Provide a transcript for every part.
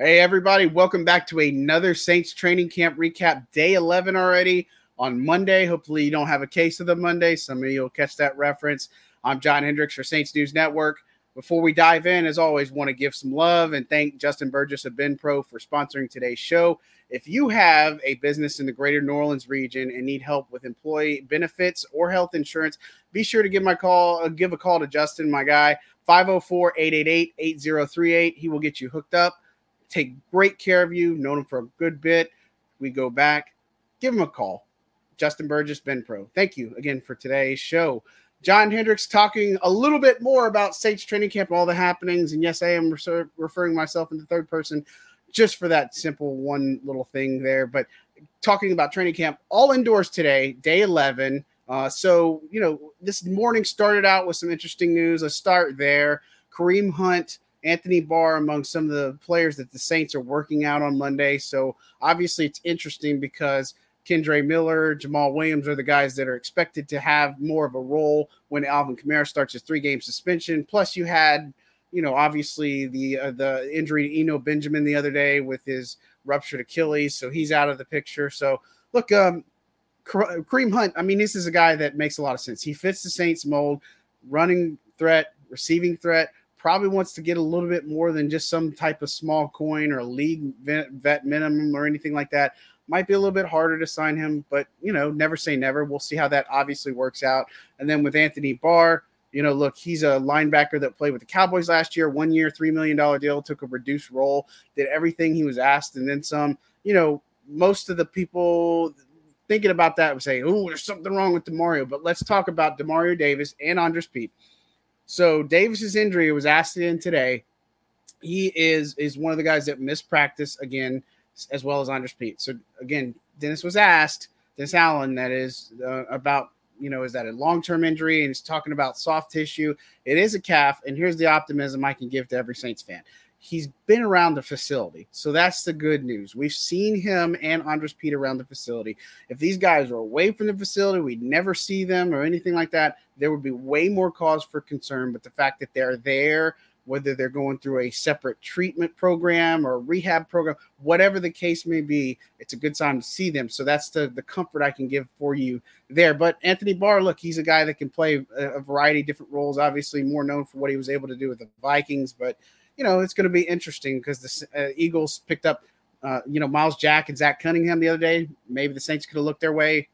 Hey, everybody, welcome back to another Saints training camp recap, day 11 already on Monday. Hopefully, you don't have a case of the Monday. Some of you will catch that reference. I'm John Hendrix for Saints News Network. Before we dive in, as always, want to give some love and thank Justin Burgess of BenPro for sponsoring today's show. If you have a business in the greater New Orleans region and need help with employee benefits or health insurance, be sure to give my call, uh, give a call to Justin, my guy, 504-888-8038. He will get you hooked up take great care of you. Known him for a good bit. We go back. Give him a call. Justin Burgess, Ben Pro. Thank you again for today's show. John Hendrix talking a little bit more about Saints training camp all the happenings. And yes, I am refer- referring myself in the third person just for that simple one little thing there. But talking about training camp, all indoors today, day 11. Uh, so, you know, this morning started out with some interesting news. Let's start there. Kareem Hunt Anthony Barr among some of the players that the Saints are working out on Monday. So obviously it's interesting because Kendre Miller, Jamaal Williams are the guys that are expected to have more of a role when Alvin Kamara starts his three game suspension. Plus, you had, you know, obviously the uh, the injury to Eno Benjamin the other day with his ruptured Achilles, so he's out of the picture. So look, um, Kareem Hunt. I mean, this is a guy that makes a lot of sense. He fits the Saints mold, running threat, receiving threat probably wants to get a little bit more than just some type of small coin or league vet, minimum or anything like that. Might be a little bit harder to sign him, but you know, never say never. We'll see how that obviously works out. And then with Anthony Barr, you know, look, he's a linebacker that played with the Cowboys last year, one year, $3 million deal, took a reduced role, did everything he was asked, and then some. You know, most of the people thinking about that would say, oh, there's something wrong with Demario. But let's talk about Demario Davis and Andrus Peat. So Davis's injury was asked in today. He is is one of the guys that missed practice again, as well as Andrus Peat. So again, Dennis was asked, Dennis Allen, that is uh, about you know, is that a long term injury? And he's talking about soft tissue. It is a calf, and here's the optimism I can give to every Saints fan he's been around the facility. So that's the good news. We've seen him and Andrus Peat around the facility. If these guys are away from the facility, we'd never see them or anything like that, there would be way more cause for concern. But the fact that they're there, whether they're going through a separate treatment program or rehab program, whatever the case may be, it's a good sign to see them. So that's the, the comfort I can give for you there. But Anthony Barr, look, he's a guy that can play a, variety of different roles, obviously more known for what he was able to do with the Vikings, but – you know, it's going to be interesting because the uh, Eagles picked up, uh, you know, Myles Jack and Zach Cunningham the other day. Maybe the Saints could have looked their way.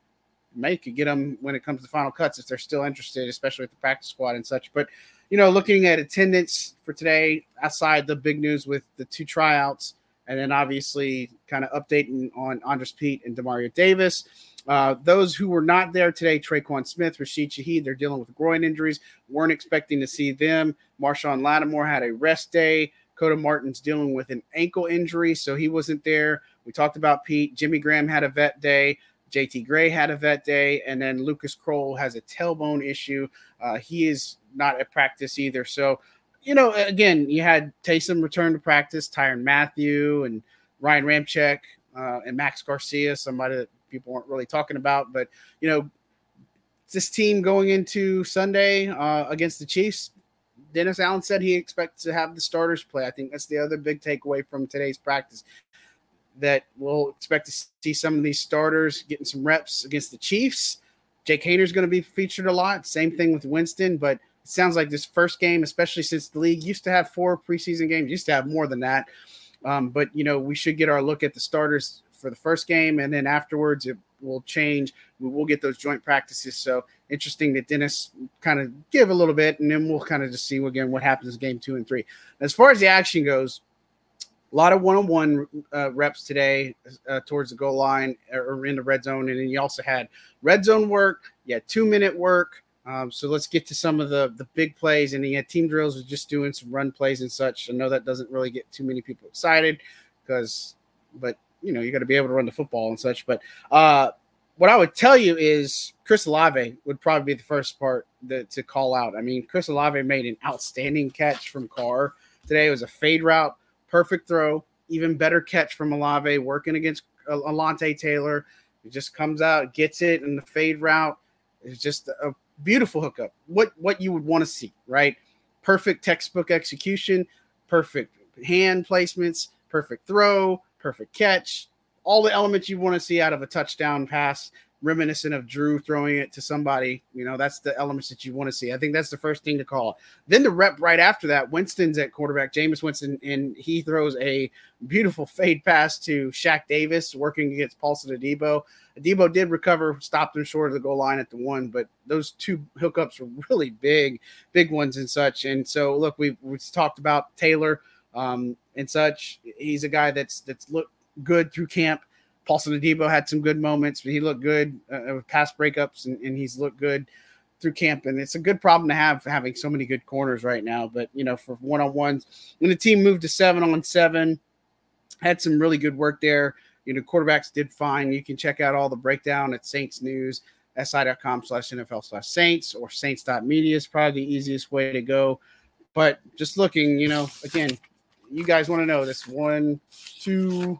Maybe could get them when it comes to final cuts if they're still interested, especially with the practice squad and such. But, you know, looking at attendance for today, outside the big news with the two tryouts, and then obviously kind of updating on Andrus Peat and Demario Davis. Uh, those who were not there today, Tre'Quan Smith, Rashid Shaheed, they're dealing with groin injuries. Weren't expecting to see them. Marshon Lattimore had a rest day. Koda Martin's dealing with an ankle injury, so he wasn't there. We talked about Peat. Jimmy Graham had a vet day. JT Gray had a vet day. And then Lucas Krull has a tailbone issue. Uh, he is not at practice either. So, you know, again, you had Taysom return to practice, Tyrann Mathieu and Ryan Ramczyk uh, and Max Garcia, somebody that people weren't really talking about. But you know, this team going into Sunday uh, against the Chiefs, Dennis Allen said he expects to have the starters play. I think that's the other big takeaway from today's practice. That we'll expect to see some of these starters getting some reps against the Chiefs. Jake Haener's going to be featured a lot. Same thing with Winston, but it sounds like this first game, especially since the league used to have four preseason games, used to have more than that. Um, but you know, we should get our look at the starters for the first game, and then afterwards it will change. We will get those joint practices. So interesting that Dennis kind of give a little bit, and then we'll kind of just see again what happens game two and three. As far as the action goes, a lot of one-on-one uh, reps today uh, towards the goal line or in the red zone, and then you also had red zone work. You had two-minute work. Um, so let's get to some of the the big plays, and he had team drills with just doing some run plays and such. I know that doesn't really get too many people excited because, but you know you got to be able to run the football and such. But uh, what I would tell you is Chris Olave would probably be the first part that, to call out. I mean, Chris Olave made an outstanding catch from Carr today. It was a fade route, perfect throw, even better catch from Olave working against Alontae Taylor. Just comes out, gets it, and the fade route is just a beautiful hookup. What what you would want to see, right? Perfect textbook execution, perfect hand placements, perfect throw, perfect catch, all the elements you want to see out of a touchdown pass reminiscent of Drew throwing it to somebody. You know, that's the elements that you want to see. I think that's the first thing to call. Then the rep right after that, Winston's at quarterback, Jameis Winston, and he throws a beautiful fade pass to Shaq Davis working against Paulson Adebo. Adebo did recover, stopped him short of the goal line at the one, but those two hookups were really big, big ones and such. And so, look, we've, we've talked about Taylor um, and such. He's a guy that's that's looked good through camp Paulson Adebo had some good moments, but he looked good uh, with pass breakups, and, and he's looked good through camp. And it's a good problem to have having so many good corners right now. But you know, for one on ones, when the team moved to seven on seven, had some really good work there. You know, quarterbacks did fine. You can check out all the breakdown at Saints News, si.com slash NFL slash Saints or Saints.media is probably the easiest way to go. But just looking, you know, again, you guys want to know this one, two,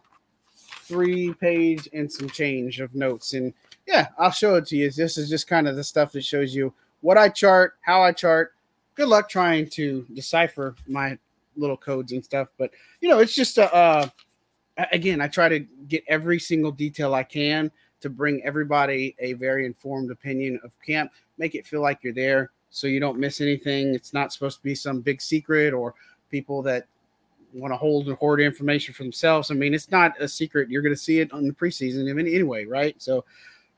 three page and some change of notes. And yeah, I'll show it to you. This is just kind of the stuff that shows you what I chart, how I chart. Good luck trying to decipher my little codes and stuff. But you know, it's just a, uh, again, I try to get every single detail I can to bring everybody a very informed opinion of camp, make it feel like you're there so you don't miss anything. It's not supposed to be some big secret or people that want to hold and hoard information for themselves. I mean, it's not a secret. You're going to see it on the preseason anyway, right? So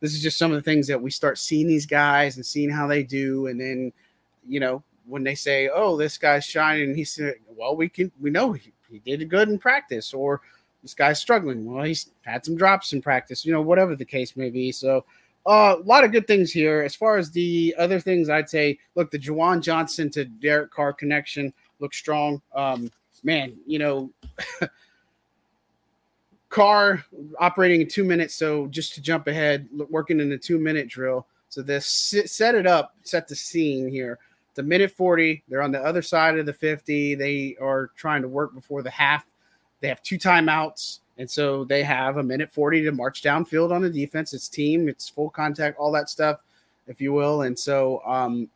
this is just some of the things that we start seeing these guys and seeing how they do, and then you know when they say, "Oh, this guy's shining," he said, "Well, we can we know he, he did good in practice," or "This guy's struggling." Well, he's had some drops in practice, you know, whatever the case may be. So. Uh, a lot of good things here. As far as the other things, I'd say, look, the Juwan Johnson to Derek Carr connection looks strong. Um, man, you know, Carr operating in two minutes. So just to jump ahead, working in a two minute drill. So this set it up, set the scene here. The minute 40, they're on the other side of the 50. They are trying to work before the half. They have two timeouts. And so they have a minute 40 to march downfield on the defense. It's team, it's full contact, all that stuff, if you will. And so um,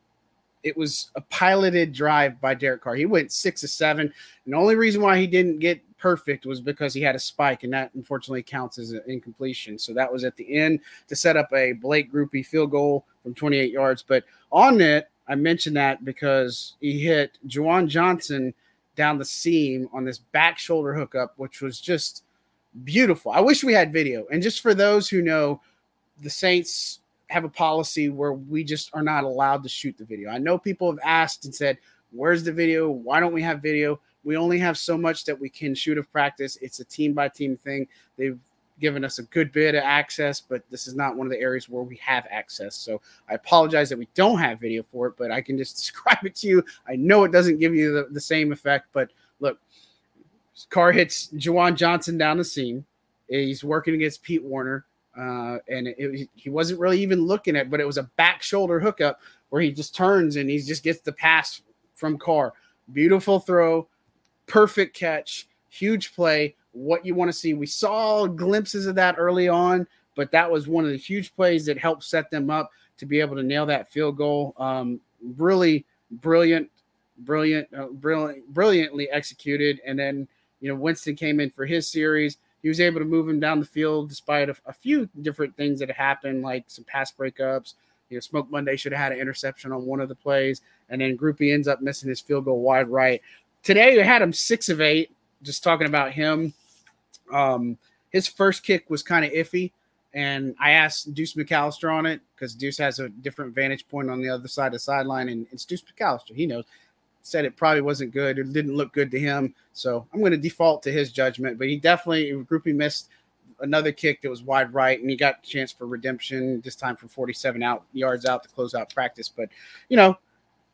it was a piloted drive by Derek Carr. He went six of seven. And the only reason why he didn't get perfect was because he had a spike, and that unfortunately counts as an incompletion. So that was at the end to set up a Blake Grupe field goal from 28 yards. But on it, I mentioned that because he hit Juwan Johnson down the seam on this back shoulder hookup, which was just beautiful. I wish we had video. And just for those who know, the Saints have a policy where we just are not allowed to shoot the video. I know people have asked and said, Where's the video? Why don't we have video? We only have so much that we can shoot of practice. It's a team by team thing. They've given us a good bit of access, but this is not one of the areas where we have access. So I apologize that we don't have video for it, but I can just describe it to you. I know it doesn't give you the, the same effect, but look, Carr hits Juwan Johnson down the seam. He's working against Pete Werner. Uh, and it, it, he wasn't really even looking at, but it was a back shoulder hookup where he just turns and he just gets the pass from Carr. Beautiful throw, perfect catch, huge play. What you want to see. We saw glimpses of that early on, but that was one of the huge plays that helped set them up to be able to nail that field goal. Um, really brilliant, brilliant, uh, brilliant, brilliantly executed. And then you know Winston came in for his series he was able to move him down the field despite a, a few different things that happened, like some pass breakups. You know, Smoke Monday should have had an interception on one of the plays, and then Grupe ends up missing his field goal wide right. Today we had him six of eight. Just talking about him, um, his first kick was kind of iffy, and I asked Deuce McAllister on it because Deuce has a different vantage point on the other side of the sideline, and it's Deuce McAllister. He knows said it probably wasn't good. It didn't look good to him. So I'm going to default to his judgment. But he definitely, Grupe missed another kick that was wide right, and he got a chance for redemption this time from 47 out yards out to close out practice. But you know,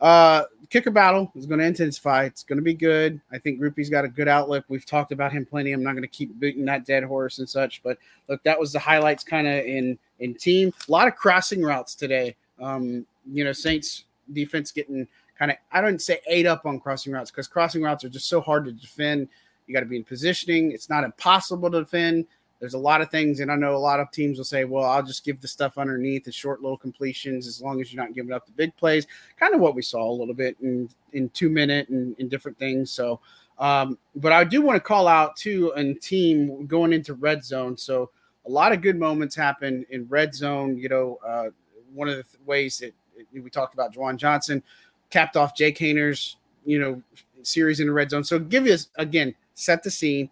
uh, kicker battle is going to intensify. It's going to be good. I think Grupe's got a good outlook. We've talked about him plenty. I'm not going to keep beating that dead horse and such. But look, that was the highlights kind of in in team. A lot of crossing routes today. Um, you know, Saints defense getting kind of I don't say ate up on crossing routes because crossing routes are just so hard to defend. You got to be in positioning. It's not impossible to defend. There's a lot of things, and I know a lot of teams will say, "Well, I'll just give the stuff underneath the short little completions as long as you're not giving up the big plays." Kind of what we saw a little bit in in two minute and in different things. So, Um, but I do want to call out too and team going into red zone. So a lot of good moments happen in red zone. You know, uh, one of the th- ways that we talked about Juwan Johnson capped off Jake Haener's, you know, series in the red zone. So give you again, set the scene,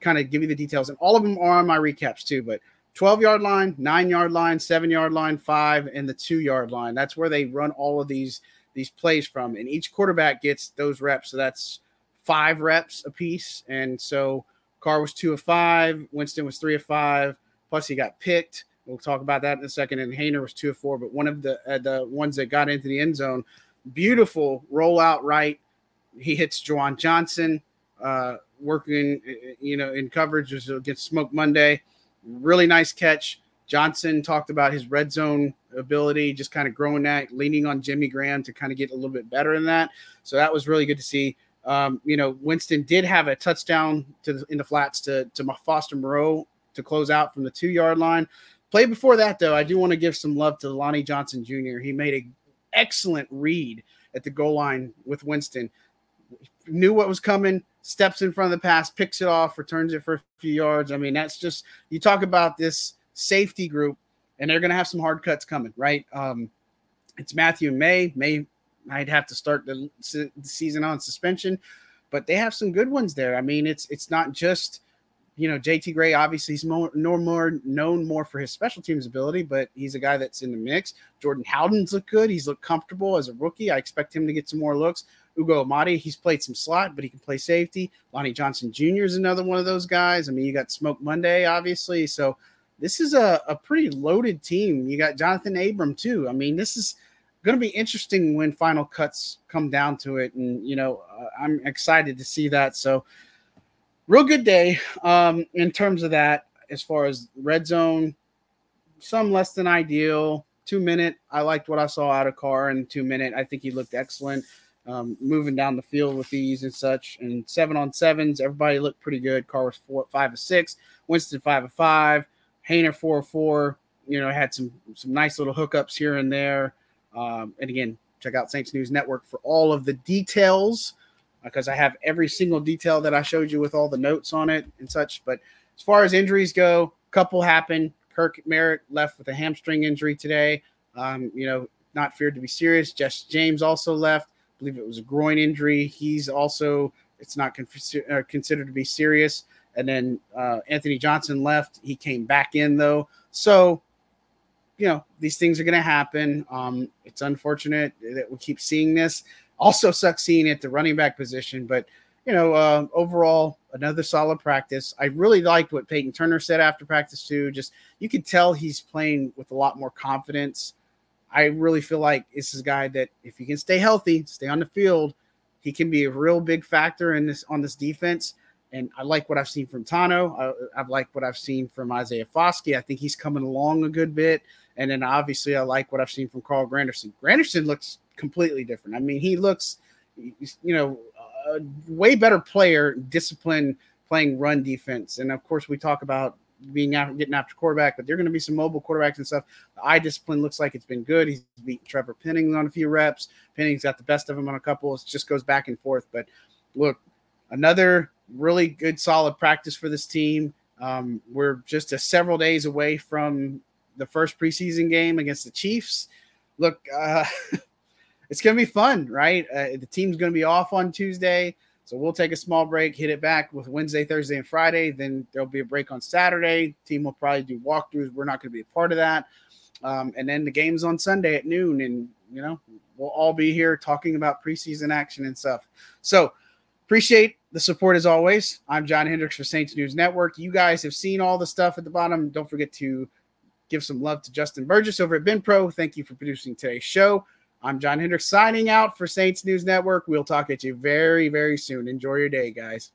kind of give you the details, and all of them are on my recaps too. But 12 yard line, nine yard line, seven yard line, five, and the two yard line. That's where they run all of these these plays from, and each quarterback gets those reps. So that's five reps a piece, and so Carr was two of five, Winston was three of five. Plus, he got picked. We'll talk about that in a second. And Haener was two of four, but one of the uh, the ones that got into the end zone, beautiful rollout right. He hits Juwan Johnson, uh, working you know in coverage against Smoke Monday. Really nice catch. Johnson talked about his red zone ability, just kind of growing that, leaning on Jimmy Graham to kind of get a little bit better in that. So that was really good to see. Um, you know, Winston did have a touchdown to in the flats to to Foster Moreau to close out from the two yard line. Play before that, though, I do want to give some love to Lonnie Johnson Jr. He made an excellent read at the goal line with Winston. Knew what was coming, steps in front of the pass, picks it off, returns it for a few yards. I mean, that's just you talk about this safety group, and they're going to have some hard cuts coming, right? Um, it's Mathieu Maye. Maye might have to start the season on suspension, but they have some good ones there. I mean, it's it's not just you know, JT Gray obviously he's more, no more known more for his special teams ability, but he's a guy that's in the mix. Jordan Howden's looked good. He's looked comfortable as a rookie. I expect him to get some more looks. Ugo Amadi, he's played some slot, but he can play safety. Lonnie Johnson Jr. is another one of those guys. I mean, you got Smoke Monday, obviously. So this is a, a pretty loaded team. You got Jonathan Abram, too. I mean, this is going to be interesting when final cuts come down to it. And, you know, uh, I'm excited to see that. So, real good day um, in terms of that. As far as red zone, some less than ideal. Two minute, I liked what I saw out of Carr in two minute. I think he looked excellent, um, moving down the field with these and such. And seven on sevens, everybody looked pretty good. Carr was four, five of six. Winston five of five. Haener four of four. You know, had some some nice little hookups here and there. Um, and again, check out Saints News Network for all of the details because I have every single detail that I showed you with all the notes on it and such. But as far as injuries go, a couple happened. Kirk Merritt left with a hamstring injury today. Um, you know, not feared to be serious. Jess James also left. I believe it was a groin injury. He's also it's not uh, considered to be serious. And then uh, Anthony Johnson left. He came back in though. So, you know, these things are going to happen. Um, it's unfortunate that we keep seeing this. Also sucks seeing at the running back position, but you know, uh, overall, another solid practice. I really liked what Peyton Turner said after practice too. Just you could tell he's playing with a lot more confidence. I really feel like this is a guy that if he can stay healthy, stay on the field, he can be a real big factor in this on this defense. And I like what I've seen from Tanoh. I, have liked what I've seen from Isaiah Foskey. I think he's coming along a good bit. And then obviously, I like what I've seen from Carl Granderson. Granderson looks completely different. I mean, he looks, you know, a way better player, discipline, playing run defense. And of course, we talk about being out getting after quarterback, but there are going to be some mobile quarterbacks and stuff. The eye discipline looks like it's been good. He's beat Trevor Penning on a few reps. Penning's got the best of him on a couple. It just goes back and forth. But look, another really good, solid practice for this team. Um, we're just a several days away from the first preseason game against the Chiefs. Look, uh, it's going to be fun, right? Uh, the team's going to be off on Tuesday. So we'll take a small break, hit it back with Wednesday, Thursday, and Friday. Then there'll be a break on Saturday. Team will probably do walkthroughs. We're not going to be a part of that. Um, and then the game's on Sunday at noon. And, you know, we'll all be here talking about preseason action and stuff. So appreciate the support as always. I'm John Hendrix for Saints News Network. You guys have seen all the stuff at the bottom. Don't forget to give some love to Justin Burgess over at Ben Pro. Thank you for producing today's show. I'm John Hendrix signing out for Saints News Network. We'll talk at you very, very soon. Enjoy your day, guys.